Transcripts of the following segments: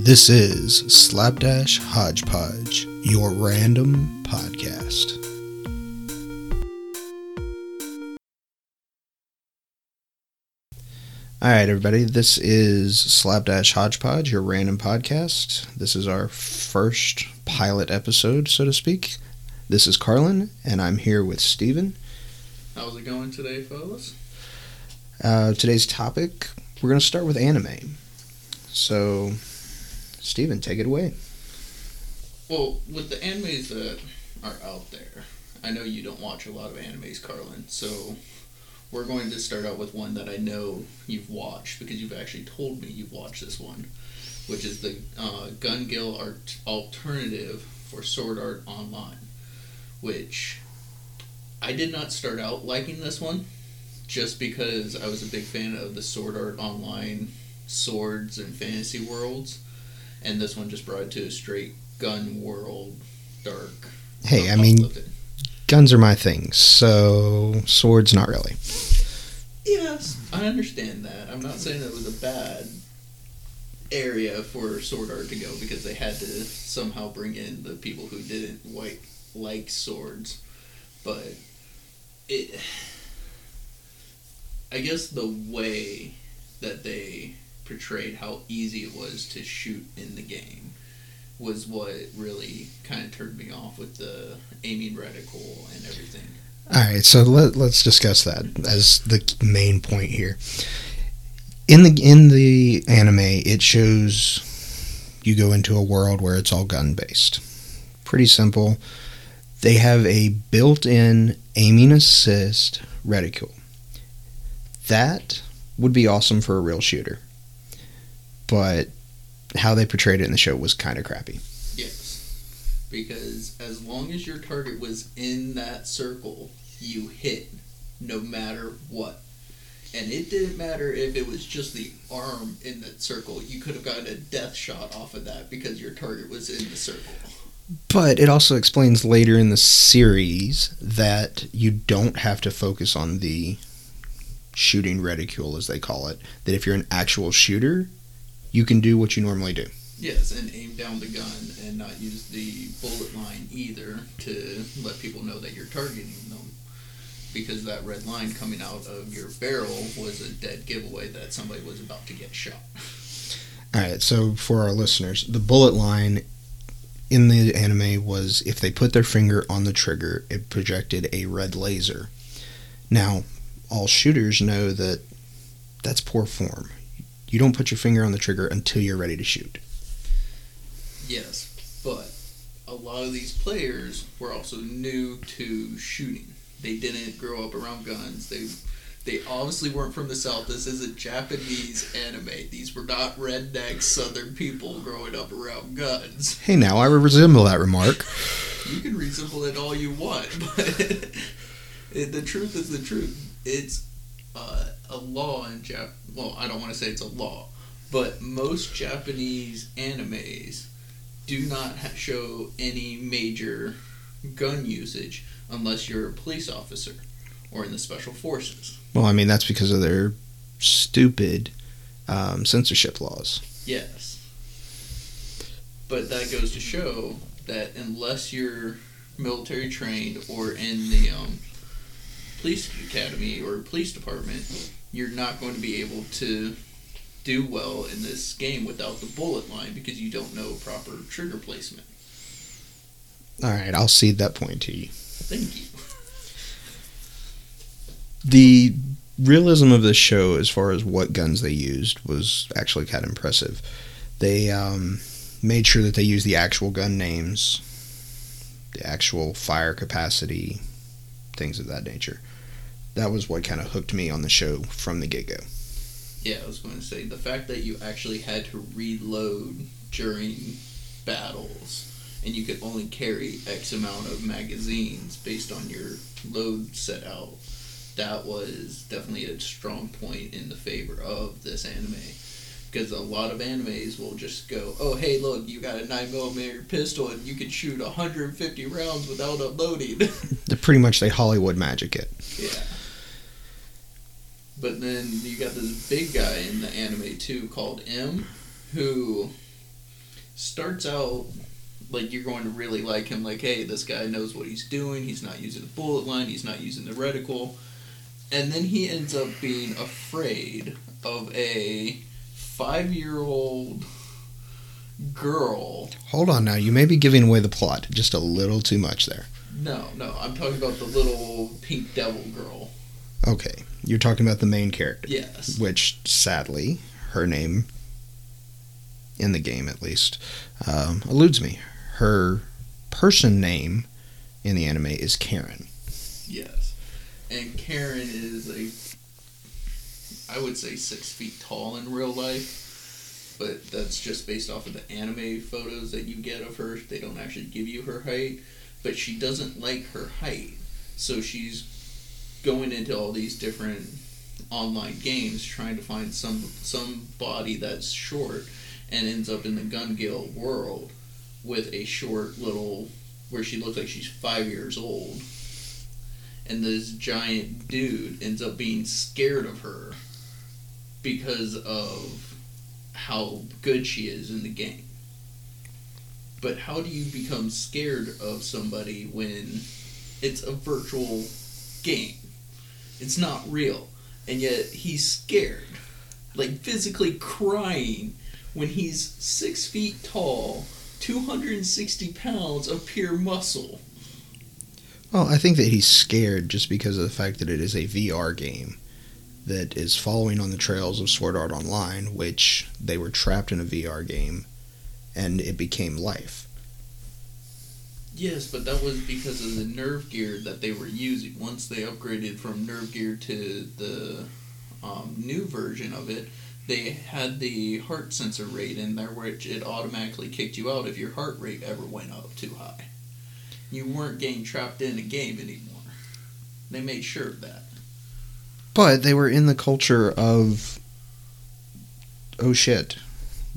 This is Slapdash Hodgepodge, your random podcast. All right, everybody. This is Slapdash Hodgepodge, your random podcast. This is our first pilot episode, so to speak. This is Carlin, and I'm here with Steven. How's it going today, fellas? Uh, today's topic, we're going to start with anime. So, Steven, take it away. Well, with the animes that are out there, I know you don't watch a lot of animes, Carlin, so we're going to start out with one that I know you've watched because you've actually told me you've watched this one, which is the uh, Gun Gale art alternative for Sword Art Online, which I did not start out liking this one just because I was a big fan of the Sword Art Online swords and fantasy worlds, and this one just brought it to a straight gun world, dark. Hey, I mean, guns are my thing, so swords, not really. Yes, I understand that. I'm not saying it was a bad area for sword art to go because they had to somehow bring in the people who didn't like like swords, but it. I guess the way that they portrayed how easy it was to shoot in the game was what really kind of turned me off with the aiming reticle and everything. All right, so let, let's discuss that as the main point here. In the in the anime, it shows you go into a world where it's all gun based. Pretty simple. They have a built-in aiming assist reticule. That would be awesome for a real shooter. But how they portrayed it in the show was kind of crappy. Yes. Because as long as your target was in that circle, you hit no matter what. And it didn't matter if it was just the arm in that circle. You could have gotten a death shot off of that because your target was in the circle. But it also explains later in the series that you don't have to focus on the shooting reticule, as they call it. That if you're an actual shooter, you can do what you normally do. Yes, and aim down the gun and not use the bullet line either to let people know that you're targeting them. Because that red line coming out of your barrel was a dead giveaway that somebody was about to get shot. All right, so for our listeners, the bullet line in the anime was if they put their finger on the trigger, it projected a red laser. Now, all shooters know that that's poor form. You don't put your finger on the trigger until you're ready to shoot. Yes, but a lot of these players were also new to shooting. They didn't grow up around guns. They they obviously weren't from the south. This is a Japanese anime. These were not redneck southern people growing up around guns. Hey, now I resemble that remark. You can resemble it all you want, but it, the truth is the truth. It's a law in Jap. Well, I don't want to say it's a law, but most Japanese animes do not ha- show any major gun usage unless you're a police officer or in the special forces. Well, I mean, that's because of their stupid um, censorship laws. Yes. But that goes to show that unless you're military trained or in the um, police academy or police department, you're not going to be able to do well in this game without the bullet line because you don't know proper trigger placement. All right, I'll cede that point to you. Thank you. The realism of this show, as far as what guns they used, was actually kind of impressive. They um, made sure that they used the actual gun names, the actual fire capacity, things of that nature. That was what kind of hooked me on the show from the get go. Yeah, I was going to say the fact that you actually had to reload during battles and you could only carry X amount of magazines based on your load set out. That was definitely a strong point in the favor of this anime. Because a lot of animes will just go, oh, hey, look, you got a nine millimeter pistol and you can shoot 150 rounds without unloading. They're pretty much they Hollywood magic it. Yeah. But then you got this big guy in the anime too called M, who starts out like you're going to really like him. Like, hey, this guy knows what he's doing. He's not using the bullet line. He's not using the reticle. And then he ends up being afraid of a five-year-old girl. Hold on now. You may be giving away the plot just a little too much there. No, no, I'm talking about the little pink devil girl. Okay. You're talking about the main character, Yes. which sadly, her name, in the game at least, um, eludes me. Her person name in the anime is Karen. Yes. And Karen is a, I would say six feet tall in real life, but that's just based off of the anime photos that you get of her. They don't actually give you her height, but she doesn't like her height, so she's going into all these different online games trying to find some somebody that's short and ends up in the Gun world with a short little where she looks like she's five years old. And this giant dude ends up being scared of her because of how good she is in the game. But how do you become scared of somebody when it's a virtual game? It's not real. And yet he's scared. Like physically crying when he's six feet tall, 260 pounds of pure muscle. Well, I think that he's scared just because of the fact that it is a VR game that is following on the trails of Sword Art Online, which they were trapped in a VR game and it became life. Yes, but that was because of the nerve gear that they were using. Once they upgraded from nerve gear to the um, new version of it, they had the heart sensor rate in there, which it automatically kicked you out if your heart rate ever went up too high. You weren't getting trapped in a game anymore. They made sure of that. But they were in the culture of, oh shit,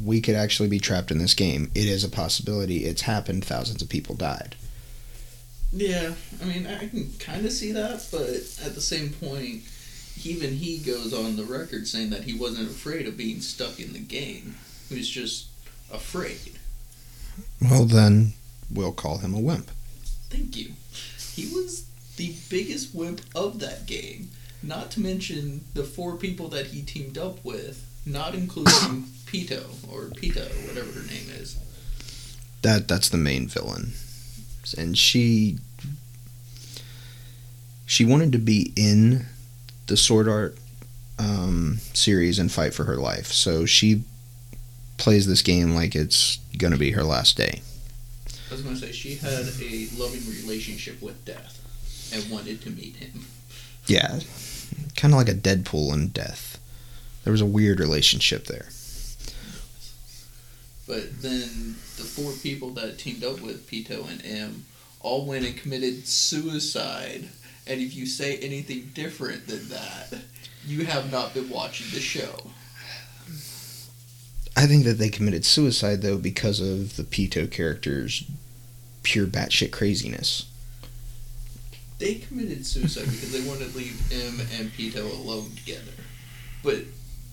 we could actually be trapped in this game. It is a possibility. It's happened. Thousands of people died. Yeah, I mean, I can kind of see that, but at the same point, even he goes on the record saying that he wasn't afraid of being stuck in the game. He was just afraid. Well, then we'll call him a wimp. Thank you. He was the biggest wimp of that game. Not to mention the four people that he teamed up with, not including Pito or Pita, whatever her name is. That that's the main villain, and she she wanted to be in the Sword Art um, series and fight for her life. So she plays this game like it's gonna be her last day. I was going to say she had a loving relationship with Death and wanted to meet him. Yeah, kind of like a Deadpool and Death. There was a weird relationship there. But then the four people that teamed up with Pito and M all went and committed suicide. And if you say anything different than that, you have not been watching the show. I think that they committed suicide though because of the Pito character's pure batshit craziness. They committed suicide because they wanted to leave M and Pito alone together. But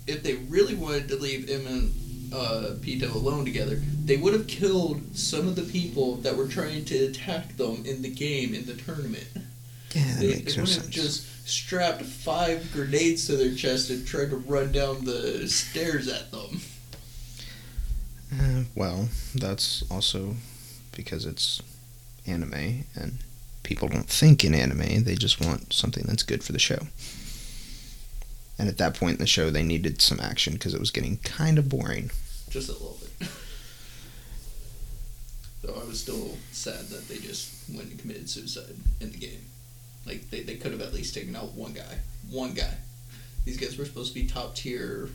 if they really wanted to leave M and uh, Pito alone together, they would have killed some of the people that were trying to attack them in the game in the tournament. Yeah, that They, makes they no would have sense. just strapped five grenades to their chest and tried to run down the stairs at them. Uh, well, that's also because it's anime and people don't think in anime, they just want something that's good for the show. And at that point in the show, they needed some action because it was getting kind of boring. Just a little bit. Though I was still sad that they just went and committed suicide in the game. Like, they, they could have at least taken out one guy. One guy. These guys were supposed to be top tier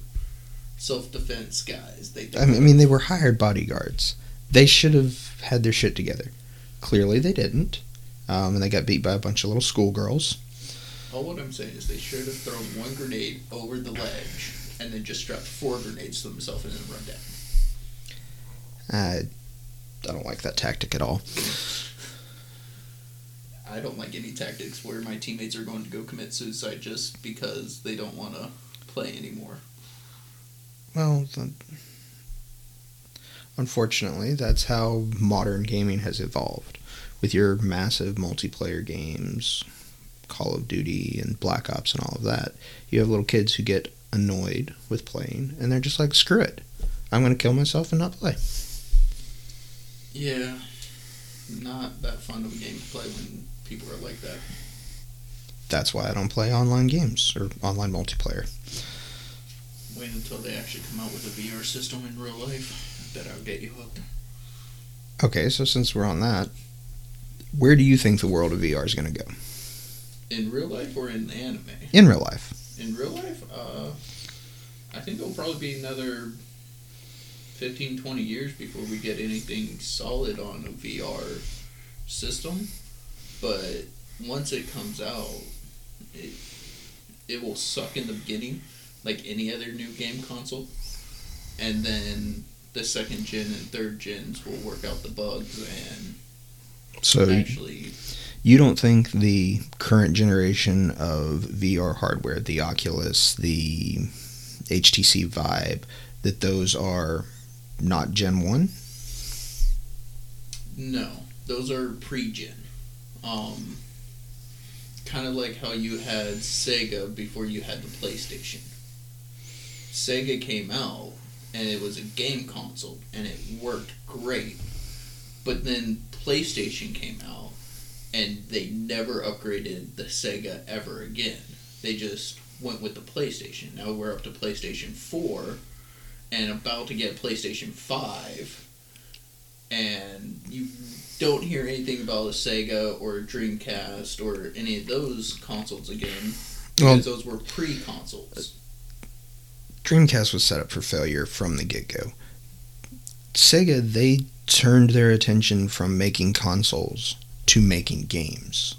self defense guys. They I mean, I mean, they were hired bodyguards. They should have had their shit together. Clearly, they didn't. Um, and they got beat by a bunch of little schoolgirls. All what I'm saying is they should have thrown one grenade over the ledge and then just strapped four grenades to themselves and then run down. I, I don't like that tactic at all. I don't like any tactics where my teammates are going to go commit suicide just because they don't want to play anymore. Well, the, Unfortunately, that's how modern gaming has evolved. With your massive multiplayer games, Call of Duty and Black Ops and all of that, you have little kids who get annoyed with playing and they're just like, screw it. I'm going to kill myself and not play. Yeah, not that fun of a game to play when people are like that. That's why I don't play online games or online multiplayer. Wait until they actually come out with a VR system in real life. I bet I'll get you hooked. Okay, so since we're on that, where do you think the world of VR is going to go? In real life or in anime? In real life. In real life, uh, I think it'll probably be another 15, 20 years before we get anything solid on a VR system. But once it comes out, it, it will suck in the beginning, like any other new game console. And then the second gen and third gens will work out the bugs and So actually. you don't think the current generation of VR hardware, the Oculus, the HTC Vive, that those are not Gen 1? No, those are pre-gen. Um, kind of like how you had Sega before you had the PlayStation. Sega came out and it was a game console and it worked great. But then PlayStation came out and they never upgraded the Sega ever again. They just went with the PlayStation. Now we're up to PlayStation 4 and about to get PlayStation 5 and you don't hear anything about a Sega or Dreamcast or any of those consoles again Well- because those were pre-consoles. Dreamcast was set up for failure from the get go. Sega, they turned their attention from making consoles to making games.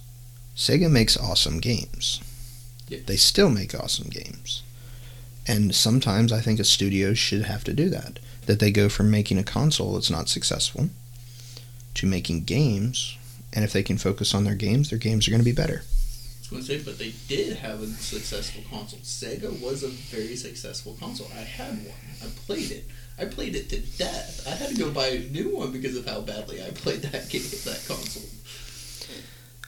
Sega makes awesome games. Yeah. They still make awesome games. And sometimes I think a studio should have to do that. That they go from making a console that's not successful to making games, and if they can focus on their games, their games are going to be better. I was going to say, but they did have a successful console. Sega was a very successful console. I had one. I played it. I played it to death. I had to go buy a new one because of how badly I played that game, that console.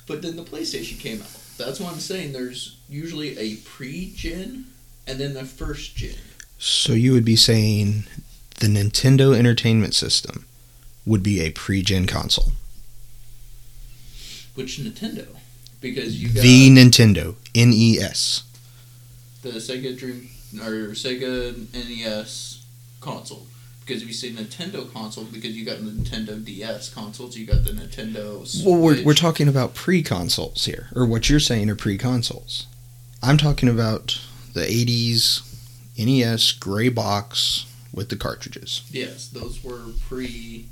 But then the PlayStation came out. That's what I'm saying. There's usually a pre-gen and then the first gen. So you would be saying the Nintendo Entertainment System would be a pre-gen console. Which Nintendo? Because you got The Nintendo NES. the Sega Dream or Sega NES console. Because if you say Nintendo console, because you got the Nintendo DS consoles, you got the Nintendo. Switch. Well, we're, we're talking about pre-consoles here, or what you're saying are pre-consoles. I'm talking about the 80s NES gray box with the cartridges. Yes, those were pre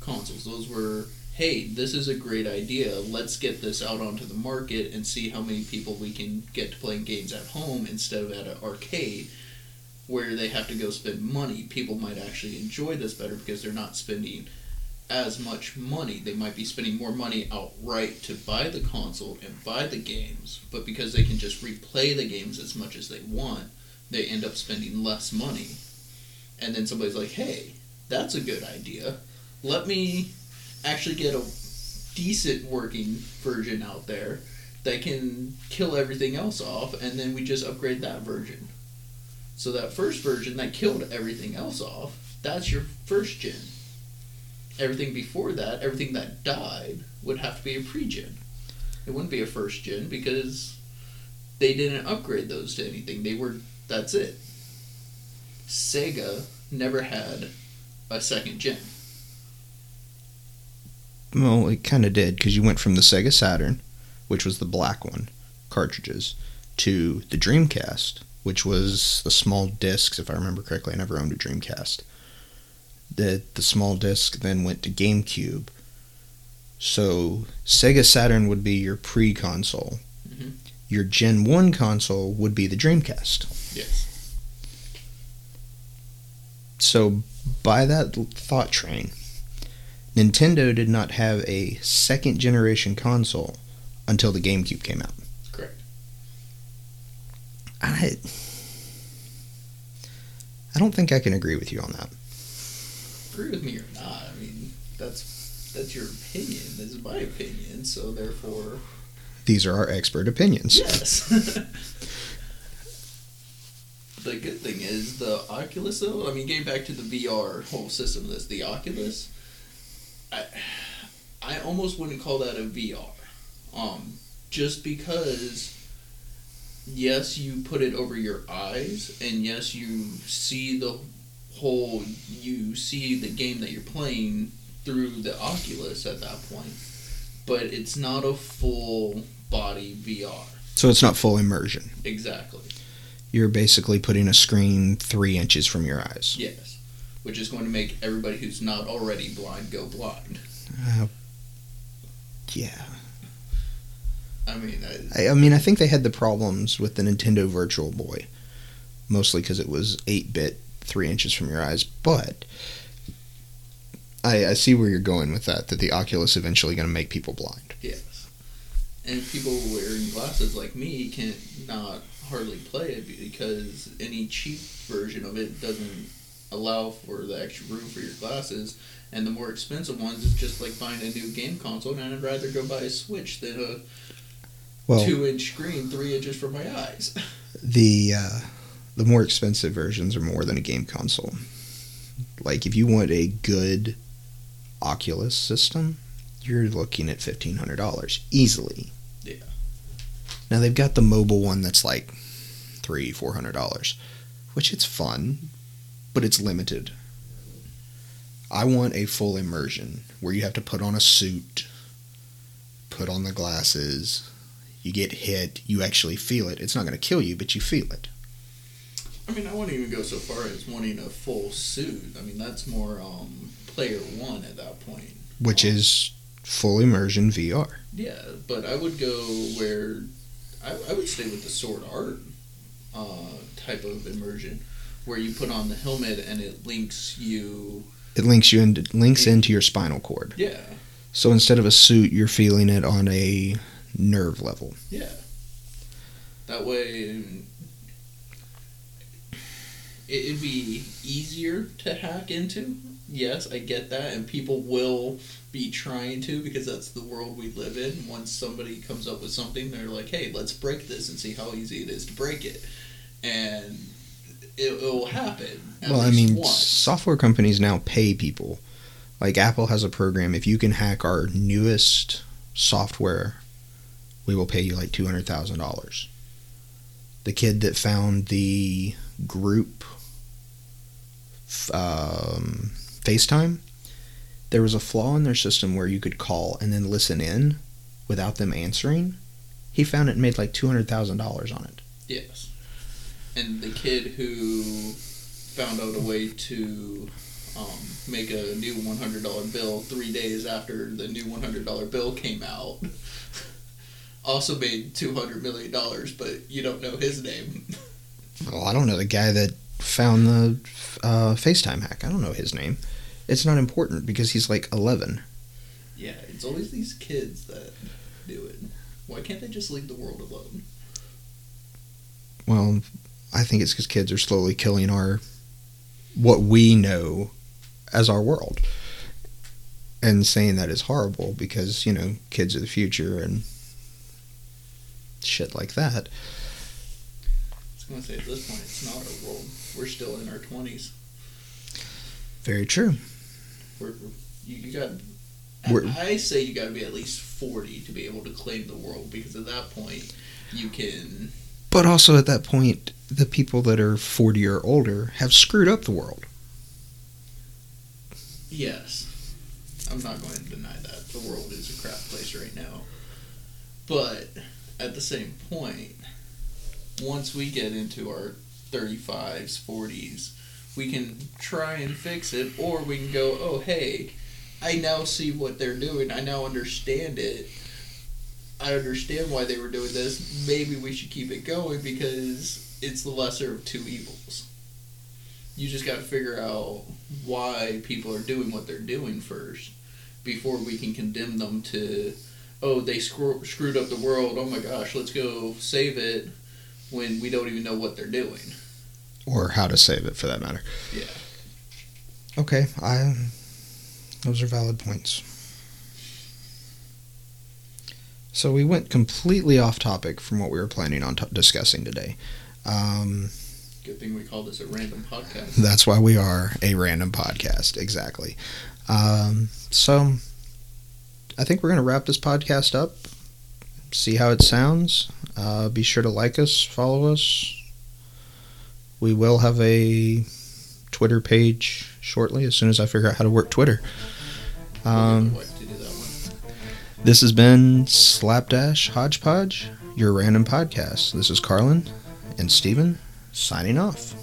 consoles. Those were, hey, this is a great idea. Let's get this out onto the market and see how many people we can get to playing games at home instead of at an arcade where they have to go spend money. People might actually enjoy this better because they're not spending as much money. They might be spending more money outright to buy the console and buy the games, but because they can just replay the games as much as they want, they end up spending less money. And then somebody's like, hey, that's a good idea. Let me actually get a decent working version out there that can kill everything else off, and then we just upgrade that version. So that first version that killed everything else off, that's your first gen. Everything before that, everything that died, would have to be a pre-gen. It wouldn't be a first gen because they didn't upgrade those to anything. They were that's it. Sega never had a second gen. Well, it kind of did because you went from the Sega Saturn, which was the black one, cartridges, to the Dreamcast, which was the small discs. If I remember correctly, I never owned a Dreamcast. The the small disc then went to GameCube. So Sega Saturn would be your pre-console. Mhm. Your Gen One console would be the Dreamcast. Yes. So, by that thought train, Nintendo did not have a second generation console until the GameCube came out. I I don't think I can agree with you on that. agree with me or not. I mean, that's that's your opinion. This is my opinion. So therefore, These are our expert opinions. yes. the good thing is the Oculus, though. I mean, getting back to the VR whole system, of this the Oculus. I I almost wouldn't call that a VR, um, just because. Yes, you put it over your eyes, and yes, you see the whole. You see the game that you're playing through the Oculus at that point, but it's not a full body VR. So it's not full immersion. Exactly. You're basically putting a screen three inches from your eyes. Yes. Which is going to make everybody who's not already blind go blind. Uh, yeah. I mean, I, I, mean, I think they had the problems with the Nintendo Virtual Boy, mostly because it was 8 bit, three inches from your eyes. But I, I see where you're going with that, that the Oculus eventually going to make people blind. yes. And people wearing glasses like me can not hardly play it because any cheap version of it doesn't allow for the extra room for your glasses. And the more expensive ones is just like buying a new game console, and I'd rather go buy a Switch than a Well, two inch screen three inches from my eyes. the uh, the more expensive versions are more than a game console. Like if you want a good Oculus system, you're looking at fifteen hundred dollars easily. Yeah. Now they've got the mobile one that's like three, four hundred dollars, which it's fun, but it's limited. I want a full immersion where you have to put on a suit, put on the glasses, you get hit, you actually feel it. It's not going to kill you, but you feel it. I mean, I wouldn't even go so far as wanting a full suit. I mean, that's more um, player one at that point. which Um, is full immersion VR. yeah, but I would go where I, I would stay with the sword art uh, type of immersion, where you put on the helmet and it links you. It links you into links into your spinal cord. Yeah, So instead of a suit, you're feeling it on a nerve level. yeah. That way, it, it'd be easier to hack into. Yes, I get that, and people will be trying to because that's the world we live in. Once somebody comes up with something, they're like, "Hey, let's break this and see how easy it is to break it," and it, it will happen. well, I mean, once. software companies now pay people. Like Apple has a program. If you can hack our newest software, we will pay you like two hundred thousand dollars. The kid that found the group um, FaceTime, there was a flaw in their system where you could call and then listen in without them answering. He found it and made like two hundred thousand dollars on it. Yes. And the kid who found out a way to um, make a new $100 bill three days after the new $100 bill came out also made $200 million, but you don't know his name. Well, I don't know the guy that found the uh, FaceTime hack. I don't know his name. It's not important because he's like 11. yeah, it's always these kids that do it. Why can't they just leave the world alone? Well, I think it's because kids are slowly killing our what we know as our world. And saying that is horrible because, you know, kids are the future and shit like that. I was going to say at this point, it's not our world. We're still in our 20s. Very true. We're, you, you got. We're- I, say you got to be at least forty to be able to claim the world because at that point you can. But also at that point, the people that are 40 or older have screwed up the world. Yes, I'm not going to deny that the world is a crap place right now, but at the same point, once we get into our 35s, 40s, we can try and fix it, or we can go, oh hey, I now see what they're doing. I now understand it. I understand why they were doing this. Maybe we should keep it going because it's the lesser of two evils. You just got to figure out why people are doing what they're doing first before we can condemn them to, oh, they screw- screwed up the world. Oh my gosh, let's go save it when we don't even know what they're doing. Or how to save it for that matter. Yeah. Okay, I. Those are valid points. So we went completely off topic from what we were planning on t- discussing today. Um, Good thing we call this a random podcast. that's why we are a random podcast. Exactly. Um, so I think we're going to wrap this podcast up, see how it sounds. Uh, be sure to like us, follow us. We will have a Twitter page shortly as soon as I figure out how to work Twitter. Um, this has been Slapdash Hodgepodge, your random podcast. This is Carlin and Steven signing off.